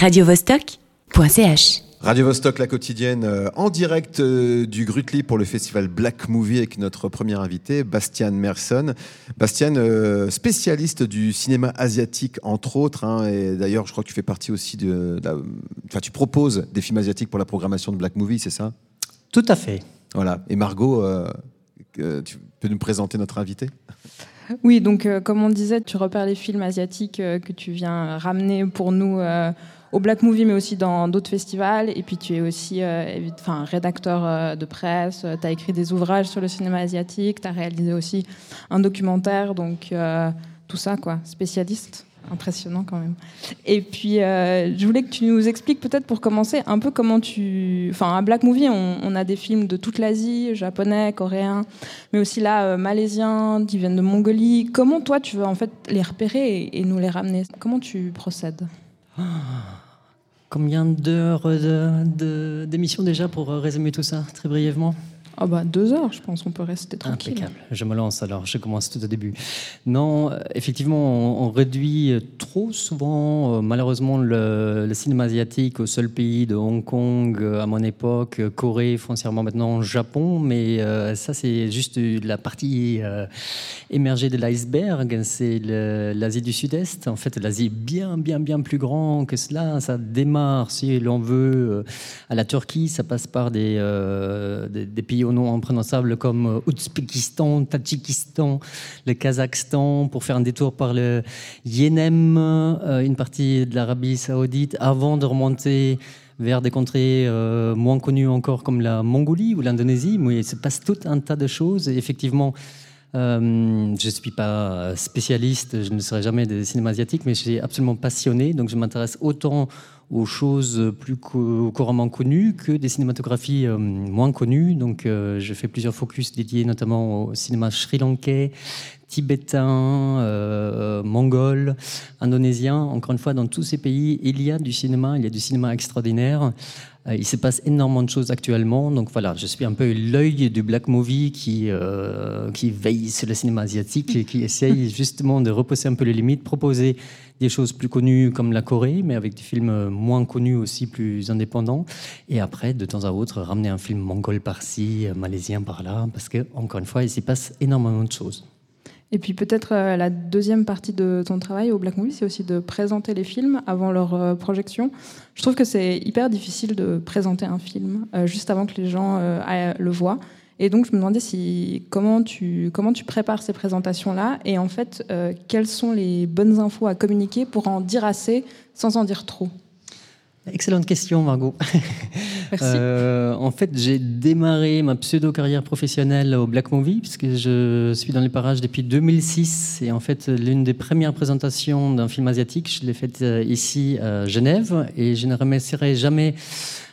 radiovostok.ch. Radio Vostok, la quotidienne, euh, en direct euh, du Grutli pour le festival Black Movie avec notre premier invité, Bastian Merson. Bastian, euh, spécialiste du cinéma asiatique, entre autres. hein, et d'ailleurs, je crois que tu fais partie aussi de. de la- Enfin, tu proposes des films asiatiques pour la programmation de Black Movie, c'est ça? Tout à fait. Voilà. Et Margot, euh, tu peux nous présenter notre invité? Oui, donc euh, comme on disait, tu repères les films asiatiques euh, que tu viens ramener pour nous euh, au Black Movie, mais aussi dans d'autres festivals. Et puis tu es aussi euh, enfin, rédacteur euh, de presse, tu as écrit des ouvrages sur le cinéma asiatique, tu as réalisé aussi un documentaire, donc euh, tout ça, quoi, spécialiste. Impressionnant quand même. Et puis, euh, je voulais que tu nous expliques peut-être pour commencer un peu comment tu... Enfin, à Black Movie, on, a des films de toute l'Asie, japonais, coréens, mais aussi là, euh, malaisiens, qui viennent de Mongolie. Comment toi, tu veux en fait les repérer et nous les ramener? Comment tu procèdes? Combien d'heures d'émission déjà pour euh, résumer tout ça très brièvement? Ah bah deux heures, je pense, on peut rester tranquille. Impeccable. Je me lance alors, je commence tout au début. Non, effectivement, on, réduit trop souvent, euh, malheureusement, le, cinéma asiatique au seul pays de Hong Kong euh, à mon époque, euh, Corée, foncièrement maintenant Japon, mais ça c'est juste la partie émergée de l'iceberg, c'est l'Asie du Sud-Est. En fait, l'Asie est bien, bien, bien plus grand que cela. Ça démarre, si l'on veut, à la Turquie, ça passe par des, des, des pays au nom imprononçable comme euh, Ouzbékistan, Tadjikistan, le Kazakhstan, pour faire un détour par le Yémen, euh, une partie de l'Arabie saoudite, avant de remonter vers des contrées euh, moins connues encore comme la Mongolie ou l'Indonésie. Mais il se passe tout un tas de choses. Effectivement, je ne suis pas spécialiste, je ne serai jamais de cinéma asiatique, mais je suis absolument passionné. Donc je m'intéresse autant aux choses plus cou- couramment connues que des cinématographies euh, moins connues. Donc euh, je fais plusieurs focus dédiés notamment au cinéma sri-lankais, tibétain, euh, mongol, indonésien. Encore une fois, dans tous ces pays, il y a du cinéma, il y a du cinéma extraordinaire. Euh, il se passe énormément de choses actuellement. Donc voilà, je suis un peu l'œil du black movie qui, euh, qui veille sur le cinéma asiatique et qui essaye justement de repousser un peu les limites, proposer des choses plus connues comme la Corée, mais avec des films moins connus aussi, plus indépendants. Et après, de temps à autre, ramener un film mongol par-ci, euh, malaisien par-là, parce que, encore une fois, il s'y passe énormément de choses. Et puis peut-être euh, la deuxième partie de ton travail au Black Movie, c'est aussi de présenter les films avant leur euh, projection. Je trouve que c'est hyper difficile de présenter un film euh, juste avant que les gens euh, le voient. Et donc je me demandais si comment tu comment tu prépares ces présentations-là et en fait euh, quelles sont les bonnes infos à communiquer pour en dire assez sans en dire trop? Excellente question, Margot. Merci. Euh, en fait, j'ai démarré ma pseudo-carrière professionnelle au Black Movie, puisque je suis dans les parages depuis 2006. Et en fait, l'une des premières présentations d'un film asiatique, je l'ai faite euh, ici à Genève. Et je ne remercierai jamais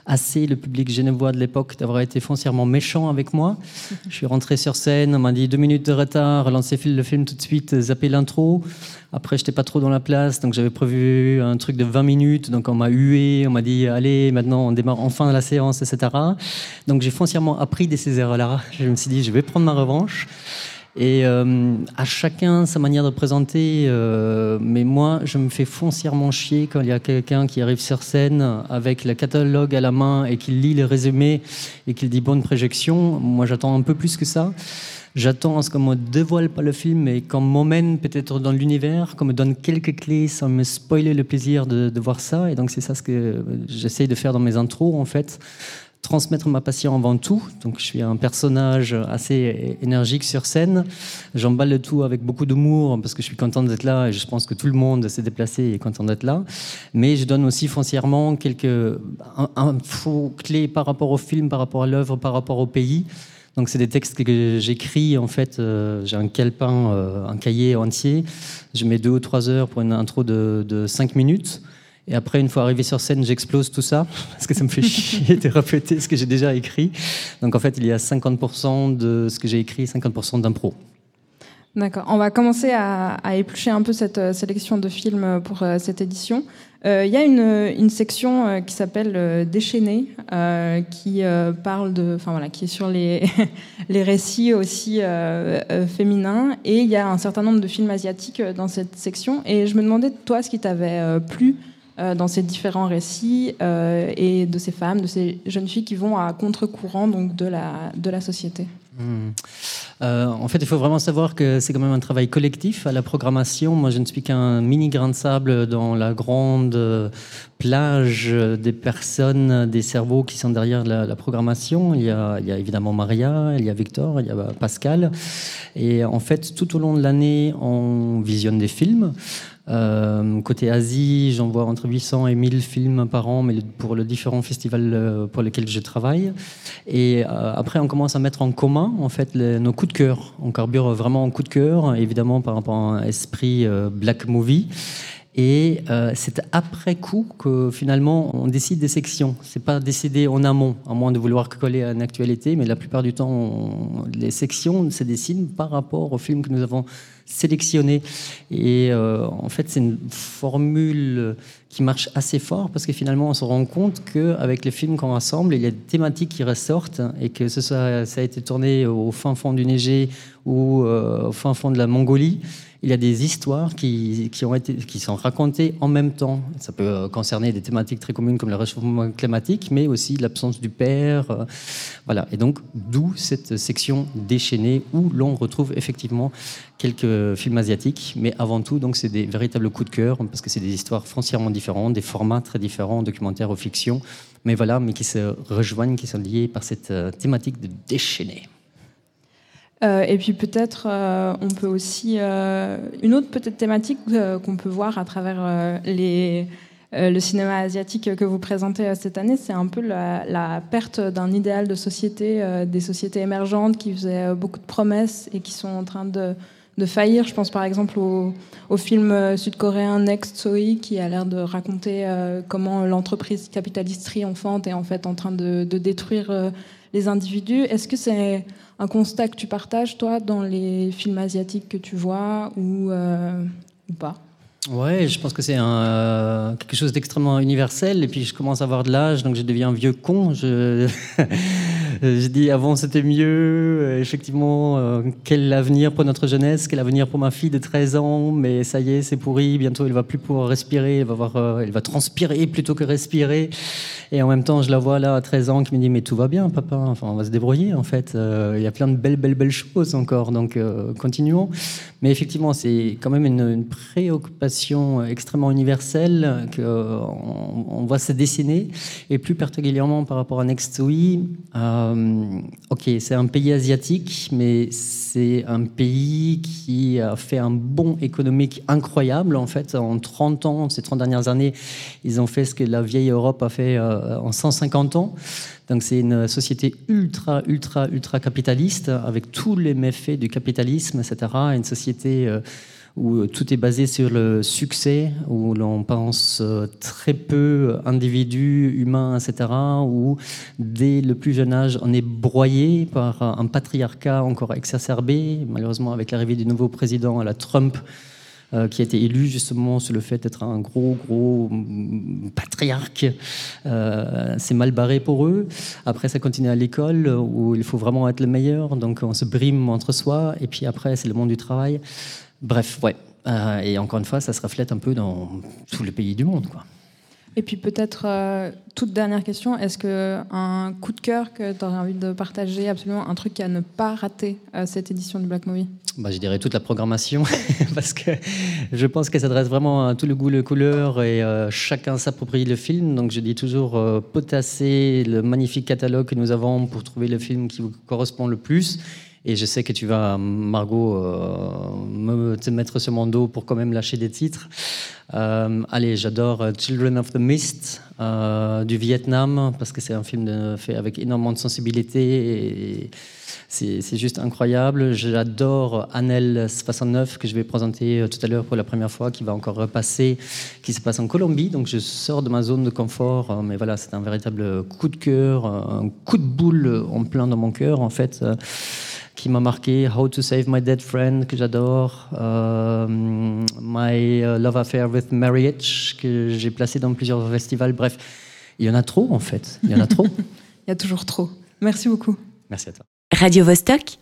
assez le public genevois de l'époque d'avoir été foncièrement méchant avec moi. Je suis rentré sur scène, on m'a dit deux minutes de retard, lancez le film tout de suite, zappez l'intro. Après, j'étais pas trop dans la place, donc j'avais prévu un truc de 20 minutes, donc on m'a hué, on m'a dit allez, maintenant on démarre enfin la séance, etc. Donc j'ai foncièrement appris de ces erreurs-là. Je me suis dit, je vais prendre ma revanche. Et euh, à chacun sa manière de présenter, euh, mais moi, je me fais foncièrement chier quand il y a quelqu'un qui arrive sur scène avec le catalogue à la main et qui lit le résumé et qui dit bonne projection. Moi, j'attends un peu plus que ça. J'attends à ce qu'on me dévoile pas le film et qu'on m'emmène peut-être dans l'univers, qu'on me donne quelques clés sans me spoiler le plaisir de, voir ça. Et donc, c'est ça ce que j'essaye de faire dans mes intros, en fait transmettre ma passion avant tout. Donc, je suis un personnage assez énergique sur scène. J'emballe le tout avec beaucoup d'humour parce que je suis content d'être là et je pense que tout le monde s'est déplacé et est content d'être là. Mais je donne aussi foncièrement quelques infos clés par rapport au film, par rapport à l'œuvre, par rapport au pays. Donc, c'est des textes que j'écris. En fait, euh, j'ai un calepin, euh, un cahier entier. Je mets deux ou trois heures pour une intro de, de cinq minutes. Et après, une fois arrivé sur scène, j'explose tout ça, parce que ça me fait chier de répéter ce que j'ai déjà écrit. Donc en fait, il y a 50% de ce que j'ai écrit, 50% d'impro. D'accord. On va commencer à, éplucher un peu cette euh, sélection de films pour euh, cette édition. Il euh, y a une, section euh, qui s'appelle euh, Déchaîné, qui parle de, enfin voilà, qui est sur les, les récits aussi euh, féminins. Et il y a un certain nombre de films asiatiques dans cette section. Et je me demandais, toi, ce qui t'avait plu dans ces différents récits et de ces femmes, de ces jeunes filles qui vont à contre-courant donc de la, de la société? Hmm. Euh, en fait, il faut vraiment savoir que c'est quand même un travail collectif à la programmation. Moi, je ne suis qu'un mini grain de sable dans la grande euh, plage des personnes, des cerveaux qui sont derrière la, programmation. Il y, a, il y, a, évidemment Maria, il y a Victor, il y a Pascal. Et en fait, tout au long de l'année, on visionne des films. Euh, côté Asie, j'envoie entre 800 et 1000 films par an, mais pour le différents festivals euh, pour lesquels je travaille. Et euh, après, on commence à mettre en commun en fait nos coups de cœur. On carbure vraiment en coup de cœur, évidemment par rapport à un esprit black movie. Et c'est après coup que finalement on décide des sections. C'est pas décidé en amont, à moins de vouloir coller à une actualité, mais la plupart du temps, les sections se dessinent par rapport au film que nous avons sélectionner. Et euh, en fait, c'est une formule qui marche assez fort parce que finalement, on se rend compte qu'avec les films qu'on rassemble, il y a des thématiques qui ressortent et que ce soit, ça a été tourné au fin fond du Neigé ou euh, au fin fond de la Mongolie il y a des histoires qui, qui, sont racontées en même temps. Ça peut euh, concerner des thématiques très communes comme le réchauffement climatique, mais aussi l'absence du père. Euh, voilà. Et donc, d'où cette section déchaînée où l'on retrouve effectivement quelques films asiatiques, mais avant tout, donc, c'est des véritables coups de cœur parce que c'est des histoires foncièrement différentes, des formats très différents, documentaires ou fiction, mais voilà, mais qui se rejoignent, qui sont liés par cette euh, thématique de déchaîner. Euh, et puis peut-être, euh, on peut aussi euh, une autre peut-être thématique qu'on peut voir à travers les, le cinéma asiatique que vous présentez cette année, c'est un peu la, perte d'un idéal de société, des sociétés émergentes qui faisaient beaucoup de promesses et qui sont en train de, de faillir. Je pense par exemple au, au film sud-coréen Next Soi qui a l'air de raconter comment l'entreprise capitaliste triomphante est en fait en train de, de détruire les individus. Est-ce que c'est un constat que tu partages, toi, dans les films asiatiques que tu vois ou, euh, pas? Ouais, je pense que c'est un, quelque chose d'extrêmement universel. Et puis, je commence à avoir de l'âge, donc je deviens un vieux con. Je, je dis avant c'était mieux. Effectivement, euh, quel avenir pour notre jeunesse, quel avenir pour ma fille de 13 ans? Mais ça y est, c'est pourri. Bientôt, elle va plus pouvoir respirer. Elle va, avoir, euh, elle va transpirer plutôt que respirer. Et en même temps, je la vois là à 13 ans qui me dit Mais tout va bien, papa. Enfin, on va se débrouiller en fait. Euh, il y a plein de belles, belles, belles choses encore. Donc, continuons. Mais effectivement, c'est quand même une, préoccupation extrêmement universelle qu'on on voit se dessiner. Et plus particulièrement par rapport à Next euh, ok, c'est un pays asiatique, mais c'est un pays qui a fait un bond économique incroyable. En fait, en 30 ans, ces 30 dernières années, ils ont fait ce que la vieille Europe a fait euh, en 150 ans. Donc c'est une société ultra, ultra, ultra capitaliste, avec tous les méfaits du capitalisme, etc. Une société... Euh, où euh, tout est basé sur le succès, où l'on pense euh, très peu individus, humains, etc., où dès le plus jeune âge, on est broyé par un patriarcat encore exacerbé, malheureusement avec l'arrivée du nouveau président à la Trump. Euh, qui a été élu justement sur le fait d'être un gros, gros mm, patriarque. c'est mal barré pour eux. Après, ça continue à l'école où il faut vraiment être le meilleur, donc on se brime entre soi. Et puis après, c'est le monde du travail. Bref, ouais. Euh, et encore une fois, ça se reflète un peu dans tous les pays du monde. Quoi. Et puis peut-être, euh, toute dernière question, est-ce qu'un coup de cœur que tu aurais envie de partager, absolument un truc à ne pas rater à cette édition du Black Movie? Bah, Je dirais toute la programmation, parce que je pense qu'elle s'adresse vraiment à tout le goût, le couleur, et euh, chacun s'approprie le film. Donc je dis toujours, potasser le magnifique catalogue que nous avons pour trouver le film qui vous correspond le plus. Et je sais que tu vas, Margot, euh, me te mettre mon dos pour quand même lâcher des titres. Euh, allez, j'adore euh, Children of the Mist du Vietnam parce que c'est un film fait avec énormément de sensibilité et c'est juste incroyable. J'adore Anel 69 que je vais présenter tout à l'heure pour la première fois, qui va encore repasser, qui se passe en Colombie. Donc je sors de ma zone de confort, mais voilà, c'est un véritable coup de cœur, un coup de boule en plein dans mon cœur en fait qui m'a marqué, How to Save My Dead Friend, que j'adore, euh, My euh, Love Affair with Marriage, que j'ai placé dans plusieurs festivals. Bref, il y en a trop en fait. Il y en a trop. il y a toujours trop. Merci beaucoup. Merci à toi. Radio -Vostok